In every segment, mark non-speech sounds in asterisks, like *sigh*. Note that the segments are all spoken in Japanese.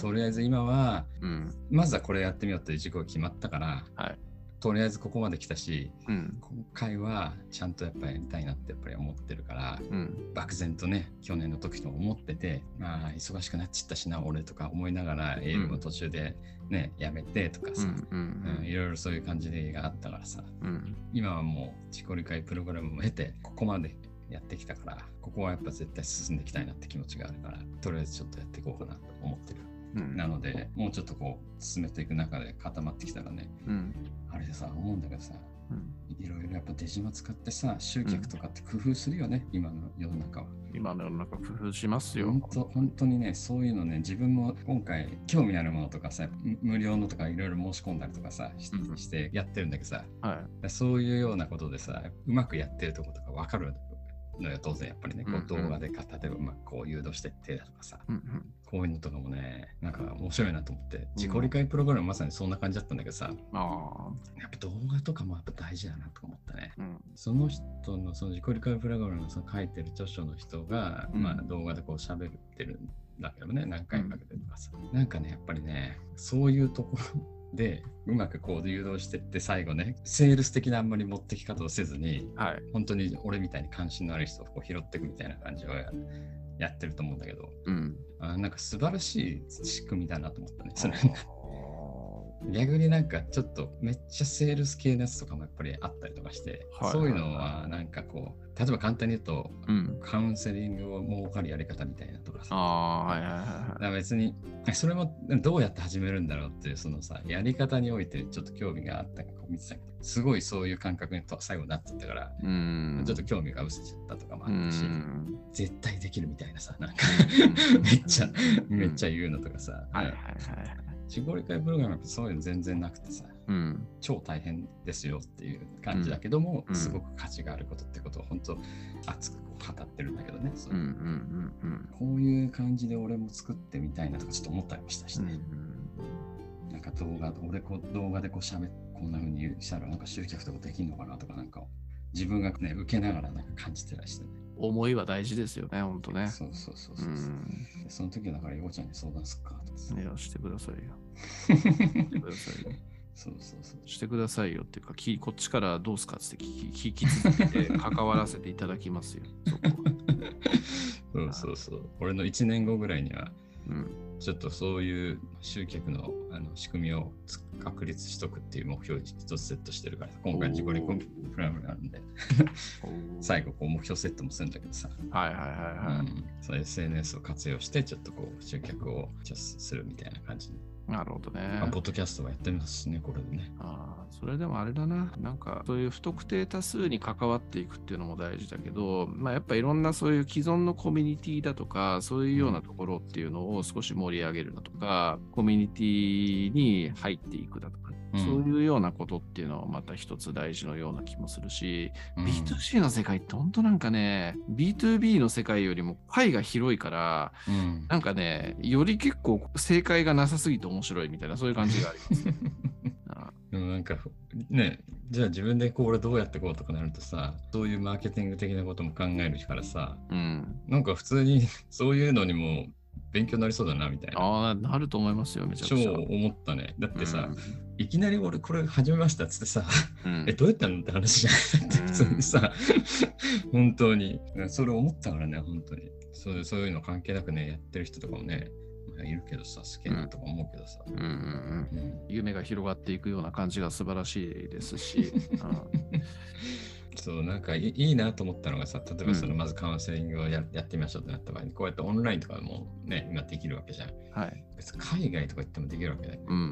とりあえず今は、うん。まずはこれやってみようっていう事項が決まったから、はい。とりあえずここまで来たし、うん。今回はちゃんとやっぱりやりたいなってやっぱり思ってるから、うん。漠然とね、去年の時と思ってて、まあ、忙しくなっちゃったしな、俺とか思いながら、英語を途中でね、やめてとかさ、うん。いろいろそういう感じでがあったからさ、うん。今はもう自己理解プログラムも経て、ここまでやってきたから、ここはやっぱ絶対進んでいきたいなって気持ちがあるから、とりあえずちょっとやっていこうかなと思ってる。うん。なので、もうちょっとこう、進めていく中で固まってきたらね、うん。あれでさ、思うんだけどさ、うん。いろいろやっぱデジマ使ってさ、集客とかって工夫するよね、今の世の中は。今の世の中工夫しますよ。本当本当にね、そういうのね、自分も今回興味あるものとかさ、む無料のとかいろいろ申し込んだりとかさ、してやってるんだけどさ、はい。そういうようなことでさ、うまくやってるとことか分かるのよ、当然やっぱりね、こうんううん動画でか、例えばうまくこう誘導してってだとかさ、うん。うん。こういうのとかもね、なんか面白いなと思って、自己理解プログラムまさにそんな感じだったんだけどさ、あやっぱ動画とかもやっぱ大事だなと思ったね。あ。うん。その人のその自己理解プログラムのその書いてる著書の人が、うんまあ動画でこう喋ってるんだけどね、何回かけてとかさ、なんかね、やっぱりね、そういうところでうまくこう誘導してって最後ね、セールス的なあんまり持ってき方をせずに、はい。本当に俺みたいに関心のある人をこう拾っていくみたいな感じをややってると思うんだけど、うん。あなんか素晴らしい仕組みだなと思ったね。それあ逆になんかちょっとめっちゃセールス系のやつとかもやっぱりあったりとかして、はいそういうのはなんかこう、例えば簡単に言うと、ーうん。カウンセリングを儲かるやり方みたいなとかさ。ああ、はいはいはい別に、それもどうやって始めるんだろうっていう、そのさ、やり方においてちょっと興味があったか見てたけど、すごいそういう感覚にと最後なっちゃったから、うん。ちょっと興味が薄れちゃったとかもうあったし、ん。絶対できるみたいなさ、なんかうん *laughs* めっちゃ、うんめっちゃ言うのとかさ、はいはいはいはい。自己理解プログラムってそういうの全然なくてさ、うん。超大変ですよっていう感じだけども、うんすごく価値があることってことを本当熱くこう語ってるんだけどね、そうこういう感じで俺も作ってみたいなとかちょっと思ったりもしたしうん。ね、なんか動画俺こう動画でこう喋っこんな風にしたらなんか集客とかできんのかなとかなんか自分がね受けながらなんか感じてらしてね思いは大事ですよね、ほんとね。そうそうそううそう、ん。でその時はだからようちゃんに相談すっかいや、してくださいよ。*laughs* してくださいよ。そうそうそうしてくださいよっていうか、きこっちからどうすかって聞き続けて関わらせていただきますよ。そこは *laughs* そうそうそう俺の1年後ぐらいにはうん。ちょっとそういう集客のあの仕組みをつ確立しとくっていう目標を一つセットしてるから、今回自己理解プラムがあるんで、*laughs* 最後こう目標セットもするんだけどさ、はいはいはいはい。うん、そう SNS を活用して、ちょっとこう集客をするみたいな感じで、なるほどね。まあ、ポッドキャストはやってますしね、これでね。ああ、それでもあれだな。なんか、そういう不特定多数に関わっていくっていうのも大事だけど、まあ、やっぱいろんなそういう既存のコミュニティだとか、そういうようなところっていうのを少し盛り上げるだとか、コミュニティに入っていくだとか、うんそういうようなことっていうのはまた一つ大事のような気もするし、うん B2C の世界って本当なんかね、B2B の世界よりもパイが広いから、うんなんかね、より結構正解がなさすぎて面白いみたいな、そういう感じがあります。あ *laughs* でもなんかね、じゃあ自分でこう俺どうやってこうとかなるとさ、そういうマーケティング的なことも考えるからさ、うん。なんか普通にそういうのにも勉強になりそうだなみたいな。ああ、なると思いますよ、めちゃ超くちゃ。思ったね。だってさ、いきなり俺これ始めましたっつってさ、うん、え、どうやったのって話じゃないってうん普通にさ、*laughs* 本当に。それ思ったからね、本当に。そうそういうの関係なくね、やってる人とかもね、まあいるけどさ、好きなとか思うけどさ。うんうんうんうん夢が広がっていくような感じが素晴らしいですし、*laughs* そう、なんかいいなと思ったのがさ、例えばそのうん。まずカウンセリングをややってみましょうってなった場合に、こうやってオンラインとかでもね、今できるわけじゃん。うんはい。別に海外とか行ってもできるわけだよ。うんうん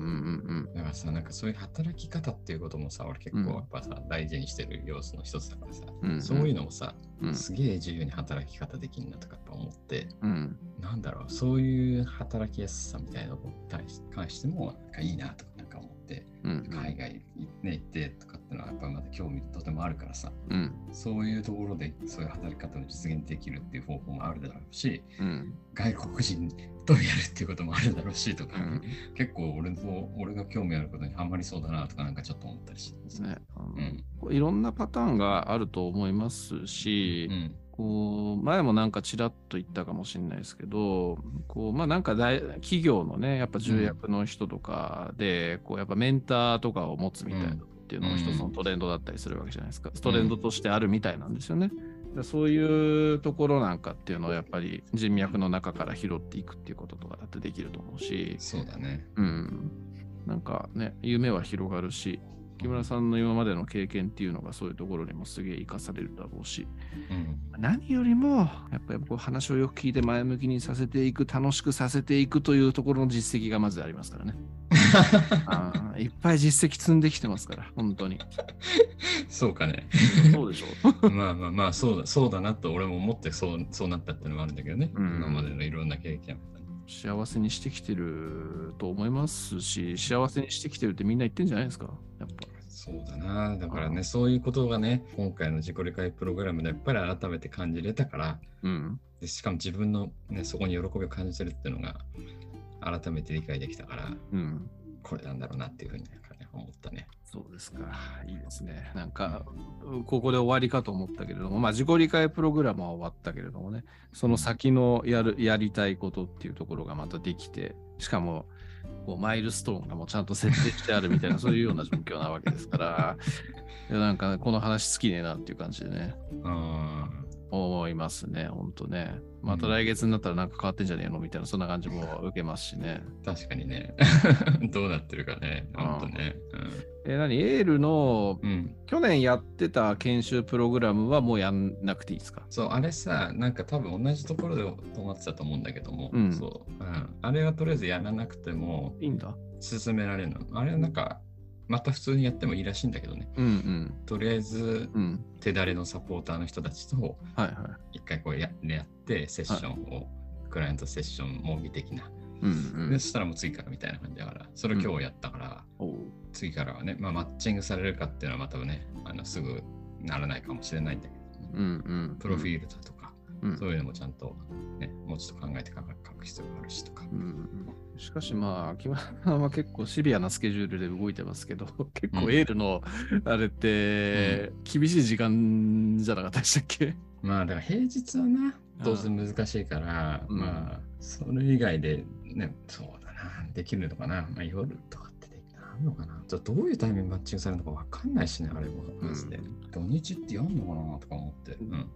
うんだからさ、なんかそういう働き方っていうこともさ、俺結構やっぱさ、大事にしてる要素の一つだからさ、うんうん。そういうのもさ、うん。すげえ自由に働き方できんなとかやっぱ思って、うん。なんだろう、そういう働きやすさみたいなのに対し関しても、なんかいいなとかなんか思って、うん。海外に、ね、行ってとかってのはやっぱまだ興味とてもあるからさ、うん。そういうところでそういう働き方を実現できるっていう方法もあるだろうし、うん。外国人とやるっていうこともあるだろうしとか、うん。結構俺と俺が興味あることにハマりそうだなとかなんかちょっと思ったりして、ね。あのうん。いろんなパターンがあると思いますし、うん。こう前もなんかちらっと言ったかもしれないですけど、こうまあなんか大企業のね、やっぱ重役の人とかで、こうやっぱメンターとかを持つみたいなっていうのが一つのトレンドだったりするわけじゃないですか。トレンドとしてあるみたいなんですよね。だそういうところなんかっていうのをやっぱり人脈の中から拾っていくっていうこととかだってできると思うし、そうだね。うん。なんかね、夢は広がるし、木村さんの今までの経験っていうのがそういうところにもすげえ生かされるだろうし、うん。何よりもやっぱりこう話をよく聞いて前向きにさせていく、楽しくさせていくというところの実績がまずありますからね。*laughs* あーいっぱい実績積んできてますから、本当に。そうかね。そうでしょ *laughs* まあまあまあ、そうだ、そうだなと俺も思ってそうそうなったっていうのもあるんだけどね。うん今までのいろんな経験。幸せにしてきてると思いますし、幸せにしてきてるってみんな言ってんじゃないですか、やっぱ。そうだな。だからうんね、そういうことがね、今回の自己理解プログラムでやっぱり改めて感じれたから、うん。でしかも自分の、ね、そこに喜びを感じてるっていうのが改めて理解できたから、うん。これなんだろうなっていうふうになんか、ね、思ったね。そうですか。いいですね。なんか、ここで終わりかと思ったけれども、まあ、自己理解プログラムは終わったけれどもね、その先のやるやりたいことっていうところがまたできて、しかも、こうマイルストーンがもうちゃんと設定してあるみたいな、そういうような状況なわけですから、*laughs* いやなんか、この話好きねえなっていう感じでね、あ思いますね、ほんとね。またうん来月になったらなんか変わってんじゃねえの？みたいな、そんな感じも受けますしね。確かにね。*laughs* どうなってるかね。ほんとね。え、何？エールのうん。うん。去年やってた研修プログラムはもうやんなくていいですか？そう、あれさ、なんか多分同じところで止まってたと思うんだけども、うんそう、うん。あれはとりあえずやらなくてもいいんだ。進められるの。あれはなんか、また普通にやってもいいらしいんだけどね。うんうん。とりあえず、うん。手だれのサポーターの人たちとはいはい。一回こうややって、セッションを、クライアントセッション模擬的な。うんうんで、そしたらもう次からみたいな感じだから、それを今日やったから、おう次からはね、まあ、マッチングされるかっていうのはまたね、あのすぐならないかもしれないんだけど、ねうんうん。プロフィールだとか、うん。そういうのもちゃんと、ね、もうちょっと考えて書く書く必要があるしとか。うんうんしかしまあ、木村さんは結構シビアなスケジュールで動いてますけど、*laughs* 結構エールのあれって厳しい時間じゃなかったでしたっけ？まあ、だから平日はな、当然難しいから、うん。まあ、それ以外で、ね、そうだな、できるのかな、まあ、夜とかってできるのかな？じゃあどういうタイミングマッチングされるのか分かんないしね、あれも、マジで。土日ってやんのかなとか思って。うん。うん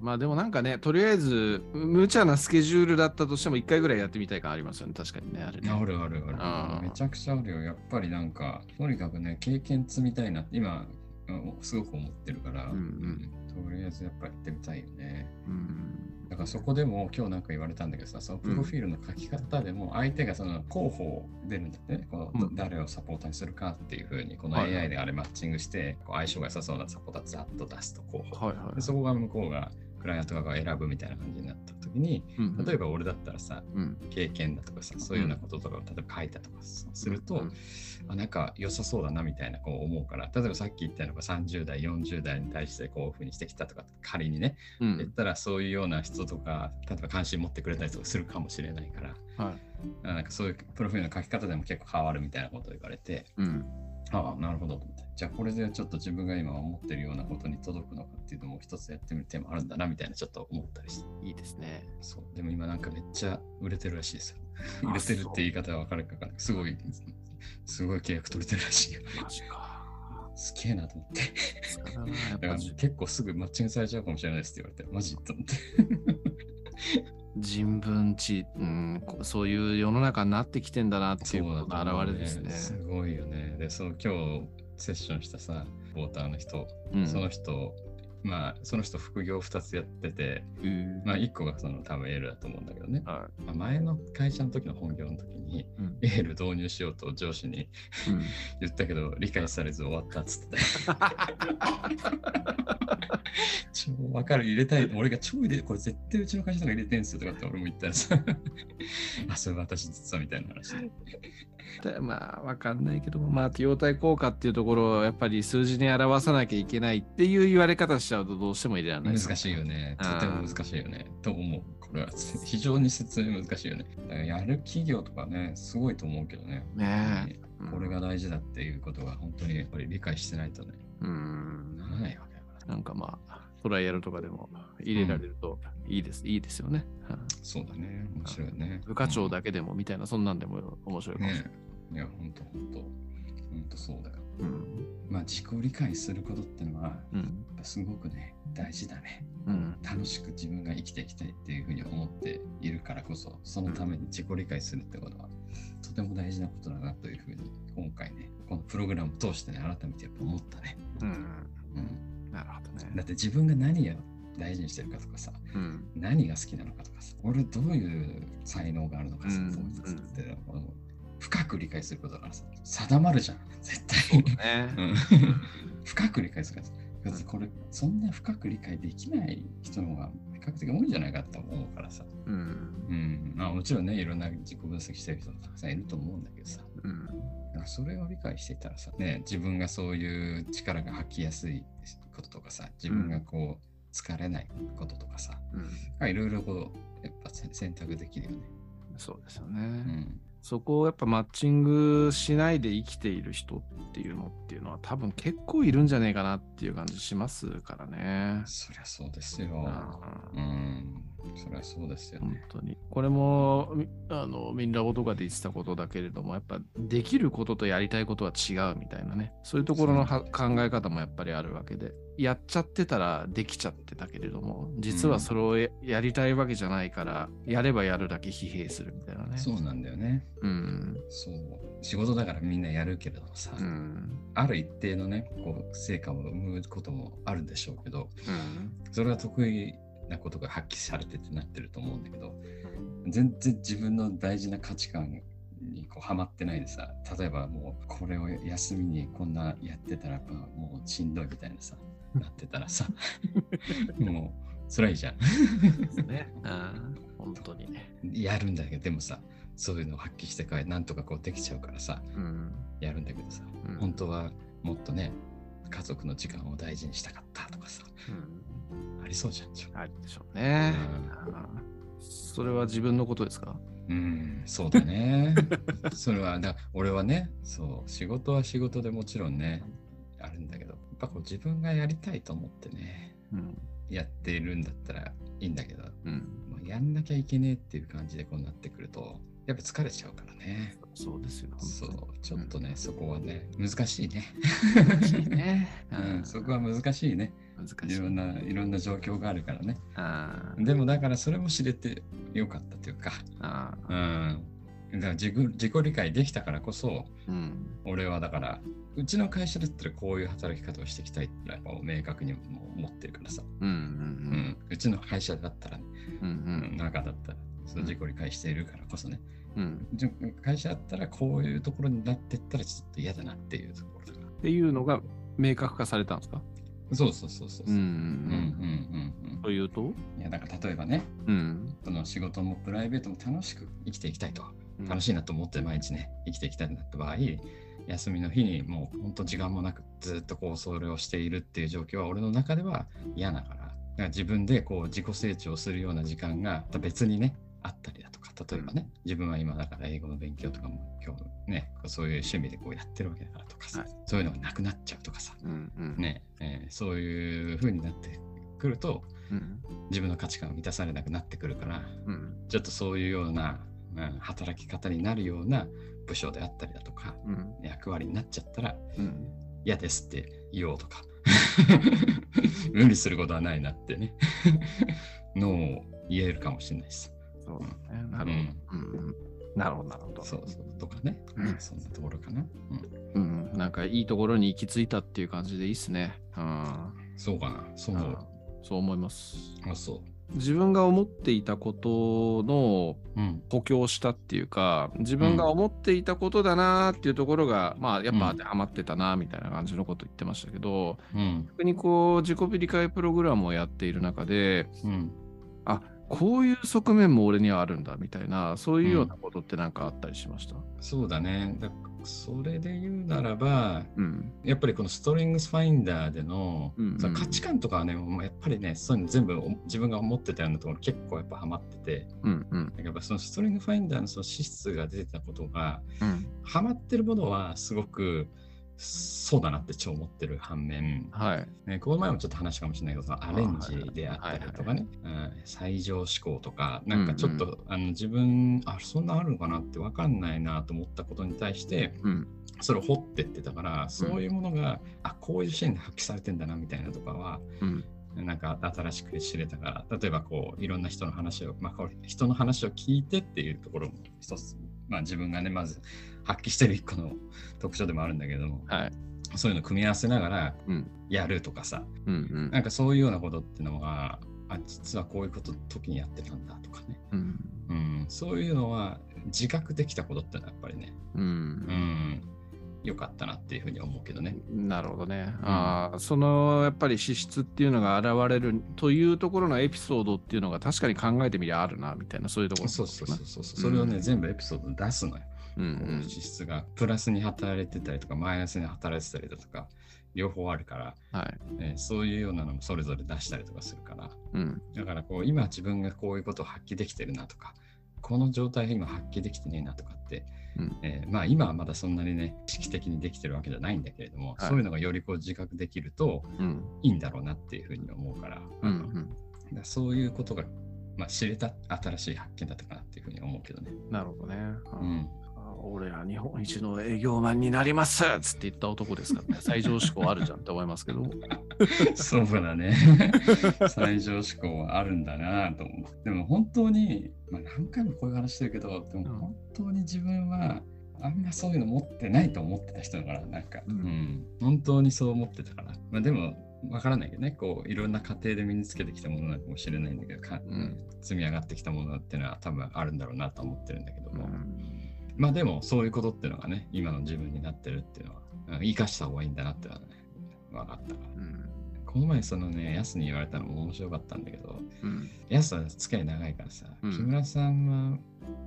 まあでもなんかね、とりあえず無茶なスケジュールだったとしても1回ぐらいやってみたい感ありますよね、確かにね、あれね。あるあるあるめちゃくちゃあるよ。やっぱりなんか、とにかくね、経験積みたいなって今、うんすごく思ってるから、うんうんとりあえずやっぱりやってみたいよね。うん。だからそこでも今日なんか言われたんだけどさ、そのプロフィールの書き方でも相手がその候補を出るんだってね、このうん。誰をサポーターにするかっていうふうに、この AI であれマッチングして、こう相性が良さそうなサポーターざっと出すと候補。はいはい。でそこが向こうが、クライアント側が選ぶみたいな感じになった時に、うん。例えば俺だったらさ、うん。経験だとかさ、そういうようなこととかを例えば書いたとかすると、うん。あなんか良さそうだなみたいなこう思うから、例えばさっき言ったような30代、40代に対してこういうふうにしてきたとか、仮にね、うん。言ったらそういうような人とか、例えば関心持ってくれたりとかするかもしれないから、はい。あなんかそういうプロフィールの書き方でも結構変わるみたいなことを言われて、うん。ああ、なるほどと思って。じゃあこれでちょっと自分が今思ってるようなことに届くのかっていうのも一つやってみる手もあるんだなみたいなちょっと思ったりして。いいですね。そう。でも今なんかめっちゃ売れてるらしいですよ。あ売れてるって言い方は分かるか分からない。*laughs* すごい、すごい契約取れてるらしいよ。マジか。すげえなと思って。だから結構すぐマッチングされちゃうかもしれないですって言われて、マジと思って。人文知、うん、こそういう世の中になってきてんだなっていうことのと思う表れですね。すごいよね。で、そう、今日セッションしたさ、ポーターの人、うんその人、まあ、その人副業2つやってて、うんまあ、1個がその多分エールだと思うんだけどね。はまあ、前の会社の時の本業の時に、いうんエール導入しようと上司にうん *laughs* 言ったけど、理解されず終わったっつってた。*laughs* 超わかる、入れたい。俺が超入れこれ絶対うちの会社とか入れてんすよとかって俺も言ったらさ、*laughs* あ、それ私実はみたいな話で。で *laughs* まあ、わかんないけども、まあ、費用対効果っていうところをやっぱり数字に表さなきゃいけないっていう言われ方しちゃうとどうしても入れられない難しいよね。うんとても難しいよね。と思う。これは非常に説明難しいよね。やる企業とかね、すごいと思うけどね。ねえ。これが大事だっていうことが本当にやっぱり理解してないとね、うん。ならないわけだから。なんかまあ、トライアルとかでも入れられるといいです、いいですよね。うんそうだね。面白いね。部課長だけでもみたいな、そんなんでも面白いかもしれない。ねいや、ほんとほんと。ほんとそうだよ。うん。まあ、自己理解することってのは、すごくね、大事だね。うん。楽しく自分が生きていきたいっていうふうに思っているからこそ、そのために自己理解するってことは、とても大事なことだなというふうに、今回ね、このプログラムを通してね、改めてやっぱ思ったね。うん。うん、なるほどだっね。て自分が何を大事にしてるかとかさ、うん。何が好きなのかとかさ、俺どういう才能があるのかさ、うんそういうのっていうのを深く理解することだからさ、定まるじゃん、絶対。ね。うん深く理解するからさ。これ、そんな深く理解できない人の方が比較的多いんじゃないかと思うからさ。うん。うん。まあもちろんね、いろんな自己分析してる人もたくさんいると思うんだけどさ。うん。だからそれを理解していたらさ、ね、自分がそういう力が発揮やすいこととかさ、自分がこう、疲れないこととかさ、うん。いろいろこう、やっぱせ選択できるよね。そうですよね。うん。そこをやっぱマッチングしないで生きている人っていうのっていうのは多分結構いるんじゃねえかなっていう感じしますからね。そりゃそうですよ。うんうん。そりゃそうですよ本ね。当に。これも、みあの、みんなとかで言ってたことだけれども、やっぱできることとやりたいことは違うみたいなね。そういうところのは考え方もやっぱりあるわけで。やっちゃってたらできちゃってたけれども、実はそれをややりたいわけじゃないから、やればやるだけ疲弊するみたいなね。そうなんだよね。うん。そう。仕事だからみんなやるけれどもさ、うん。ある一定のね、こう、成果を生むこともあるんでしょうけど、うん。それは得意なことが発揮されてってなってると思うんだけど、全然自分の大事な価値観にこうハマってないでさ、例えばもうこれを休みにこんなやってたらもうしんどいみたいなさ、なってたらさ、*laughs* もう辛いじゃん。ですね。うん。本当にね。やるんだけど、でもさ、そういうのを発揮してからなんとかこうできちゃうからさ、うん。やるんだけどさ、うん本当はもっとね、家族の時間を大事にしたかったとかさ、りそうじゃん。ちょあるでしょうね。うんうんそれは自分のことですか？うん、そうだね。*laughs* それは、だ俺はね、そう、仕事は仕事でもちろんね、あるんだけど、やっぱこう自分がやりたいと思ってね、うん。やっているんだったらいいんだけど、うん。もうやんなきゃいけねえっていう感じでこうなってくると、やっぱ疲れちゃうからね。そうですよ。そう、ちょっとね、そこはね、難しいね。難しいね。*laughs* うん、そこは難しいね。難しい。いろんな、いろんな状況があるからね。あでもだからそれも知れてよかったというか、あ。うん。だから自己自己理解できたからこそ、うん。俺はだから、うちの会社だったらこういう働き方をしていきたいってもう明確に思ってるからさ、うん。う。うんん、うちの会社だったら、ね、うん。ううんん。中だったら、その自己理解しているからこそね、うん。会社だったらこういうところになってったらちょっと嫌だなっていうところだから。っていうのが明確化されたんですか？そうそうそうそう。うん。うんうんうんうんというと？いやだから例えばね、うん。その仕事もプライベートも楽しく生きていきたいと、楽い。しいなと思って毎日ね、生きていきたいなって場合、休みの日にもう本当時間もなくずっとこうそれをしているっていう状況は俺の中では嫌だから、だから自分でこう自己成長するような時間が別にね、あったりだとか、例えばね、自分は今だから英語の勉強とかも今日ね、そういう趣味でこうやってるわけだからとかさ、はいそういうのがなくなっちゃうとかさ、うん。うん。ね、えーそういう風になってくると、うん。自分の価値観を満たされなくなってくるから、うん。ちょっとそういうような、うん働き方になるような部署であったりだとか、うん。役割になっちゃったらうん。嫌ですって言おうとか、*laughs* *laughs* 無理することはないなってね、*laughs* のを言えるかもしれないです。そうだね。なるほど。うん。なるほど、なるほど。そうそうとかね、うんそんなところかな。うん、うん。なんかいいところに行き着いたっていう感じでいいっすね。うん。そうかな、そう思う。そう思います。あそう。自分が思っていたことのうん、補強したっていうか自分が思っていたことだなっていうところが、まあやっぱ当てはまってたなみたいな感じのこと言ってましたけど、うん、逆にこう自己理解プログラムをやっている中でうん。あこういう側面も俺にはあるんだみたいなそういうようなことって何かあったりしました、そうだね。だそれで言うならば、うん。やっぱりこのストリングスファインダーでの、うんうんその価値観とかはね、もうやっぱりね、そういうの全部お自分が思ってたようなところ結構やっぱハマってて、うんうん。やっぱそのストリングファインダーのその資質が出てたことが、うん。ハマってるものはすごくそうだなって超思ってる反面、はい。ね、この前もちょっと話したかもしれないけど、そのアレンジであったりとかね、うん最上志向とか、なんかちょっと、あの自分、あ、そんなあるのかなって分かんないなと思ったことに対して、うん。それを掘ってってたから、そういうものが、あ、こういうシーンで発揮されてんだなみたいなとかは、うん。なんか新しく知れたから、例えばこう、いろんな人の話を、まあ、人の話を聞いてっていうところも一つ、まあ自分がね、まず発揮してる一個の *laughs* 特徴でもあるんだけども、はい。そういうのを組み合わせながらうん。やるとかさ、うん。うんなんかそういうようなことっていうのが、あ、実はこういうこと時にやってたんだとかね。うん。うん、そういうのは自覚できたことってのはやっぱりね、う。うんん、よかったなっていうふうに思うけどね。なるほどね。ああ、そのやっぱり資質っていうのが現れるというところのエピソードっていうのが確かに考えてみりゃあるなみたいなそういうところ、そうそうそうそう。それをね、うん全部エピソードで出すのよ。うんこう資質がプラスに働いてたりとか、マイナスに働いてたりだとか、両方あるから、うん。はい。えーそういうようなのもそれぞれ出したりとかするから、うん。だからこう今自分がこういうことを発揮できてるなとか、この状態が今発揮できてねえなとかって、うんえーまあ今はまだそんなにね、意識的にできてるわけじゃないんだけれども、はいそういうのがよりこう自覚できるとうん。いいんだろうなっていうふうに思うから、うん。うん。らそういうことが、まあ、知れた新しい発見だったかなっていうふうに思うけどね。なるほどね。うん、あ俺は日本一の営業マンになりますっつって言った男ですからね。最上志向あるじゃんって思いますけど。*laughs* そうだね。最上志向はあるんだなと思う。でも本当に、まあ、何回もこういう話してるけど、でも本当に自分はあんまそういうの持ってないと思ってた人だから、なんか、ううんん、本当にそう思ってたから。まあでも、わからないけどね、こういろんな過程で身につけてきたものなのかもしれないんだけど、かうん。積み上がってきたものっていうのは多分あるんだろうなと思ってるんだけども、うんまあでもそういうことっていうのがね、今の自分になってるっていうのは、うん生かした方がいいんだなってのはね、分かったから。うん。この前そのね、ヤスに言われたのも面白かったんだけど、うん。は付き合い長いからさ、うん木村さんは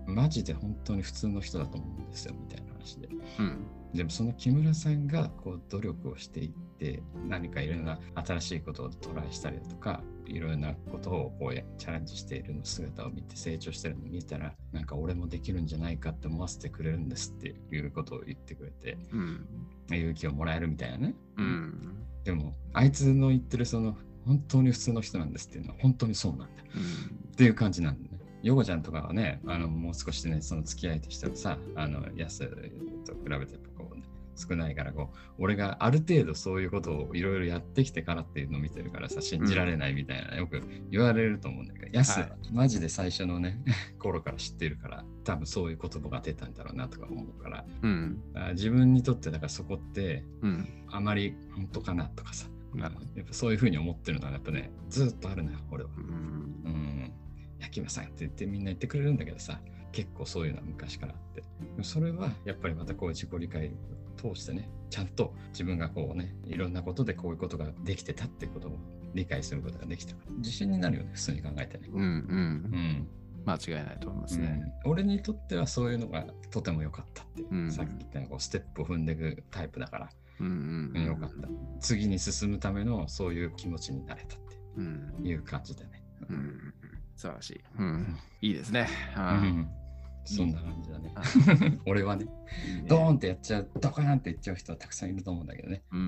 マジで本当に普通の人だと思うんですよみたいな話で。うん。でもその木村さんがこう努力をしていって、何かいろんな新しいことをトライしたりだとか、いろんなことをこうチャレンジしているの姿を見て成長してるのを見たら、なんか俺もできるんじゃないかって思わせてくれるんですっていうことを言ってくれて、うん。勇気をもらえるみたいなね。うん。でも、あいつの言ってるその本当に普通の人なんですっていうのは本当にそうなんだうんっていう感じなんだね。ヨコちゃんとかはね、あのもう少しね、その付き合いとしてはさ、あの、ヤスと比べてやっぱこう、ね、少ないからこう、俺がある程度そういうことをいろいろやってきてからっていうのを見てるからさ、信じられないみたいな、よく言われると思うんだけど、ヤスははいマジで最初のね、*laughs* 頃から知ってるから、多分そういう言葉が出たんだろうなとか思うから、うん。あ自分にとってだからそこって、うん。あまり本当かなとかさ。やっぱそういうふうに思ってるのはやっぱね、ずっとあるのよ、俺は。うん。うん。焼きまさんって言ってみんな言ってくれるんだけどさ、結構そういうのは昔からあって。それはやっぱりまたこう自己理解を通してね、ちゃんと自分がこうね、いろんなことでこういうことができてたってことを理解することができたから、自信になるよね、普通に考えてね。うん。うんう。ん。間違いないと思いますね。うん俺にとってはそういうのがとても良かったって、うんさっき言ったようにこうステップを踏んでいくタイプだから、うん。うん。うん、よかった。次に進むためのそういう気持ちになれたってうん。いう感じだね。うん。素晴らしい。うん。いいですね。うあん、そんな感じだねあ。*laughs* 俺はね、ドーンってやっちゃう、ドカーンっていっちゃう人はたくさんいると思うんだけどね。うんうんう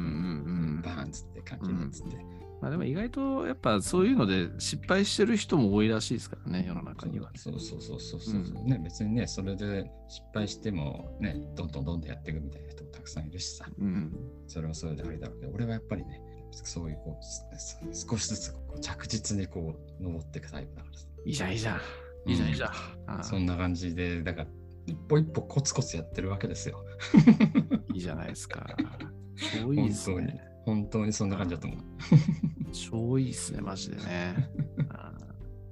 ん。バーンっつって、関係ないっつって。まあでも意外とやっぱそういうので失敗してる人も多いらしいですからね、世の中には。そうそうそうそうそう、うんね。別にね、それで失敗してもね、どんどんどんどんやっていくみたいな人もたくさんいるしさ、うん。それはそれでありだろうけど、俺はやっぱりね、そういうこう、す少しずつこう着実にこう、登っていくタイプだからさ。いいじゃん、いいじゃん。いいじゃん、いいじゃん。そんな感じで、だから、一歩一歩コツコツやってるわけですよ。*laughs* いいじゃないですか。*laughs* 超いいっすね。。本当にそんな感じだと思う。*laughs* 超いいっすね、マジでね。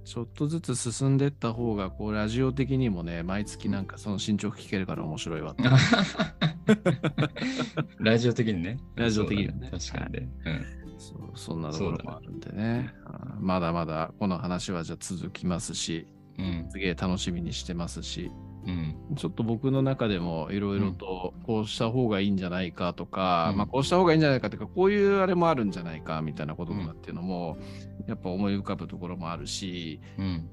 ちょっとずつ進んでった方が、こう、ラジオ的にもね、毎月なんかその進捗聞けるから面白いわって。ラジオ的にね。ラジオ的にはね確かにね。うんそうそんなところもあるんでね。ああまだまだこの話はじゃあ続きますし、うん。すげえ楽しみにしてますし、うん。ちょっと僕の中でもいろいろとこうした方がいいんじゃないかとか、うんまあこうした方がいいんじゃないかというか、こういうあれもあるんじゃないかみたいなこととかっていうのも、やっぱ思い浮かぶところもあるし、うん。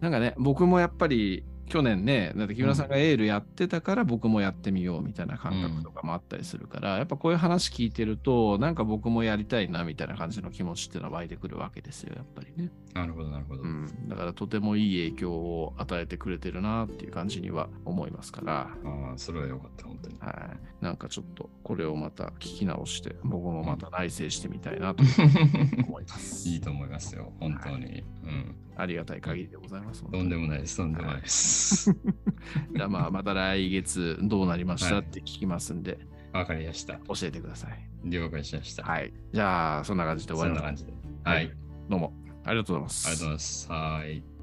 なんかね、僕もやっぱり去年ね、だって木村さんがエールやってたから僕もやってみようみたいな感覚とかもあったりするから、やっぱこういう話聞いてると、なんか僕もやりたいなみたいな感じの気持ちっていうのは湧いてくるわけですよ、やっぱりね。なるほど、なるほど。うん。だからとてもいい影響を与えてくれてるなっていう感じには思いますから、ああ、それはよかった、本当に。はい。なんかちょっとこれをまた聞き直して、僕もまた内省してみたいなと思います。*laughs* いいと思いますよ、本当に。うん。ありがたい限りでございます。とんでもないです、とんでもないです。じゃあまあまた来月どうなりましたはいって聞きますんで、わかりました。教えてください。了解しました。はい。じゃあそんな感じで終わります。そんな感じで。はい。ありどうもありがとうございます。がとうございます。はい。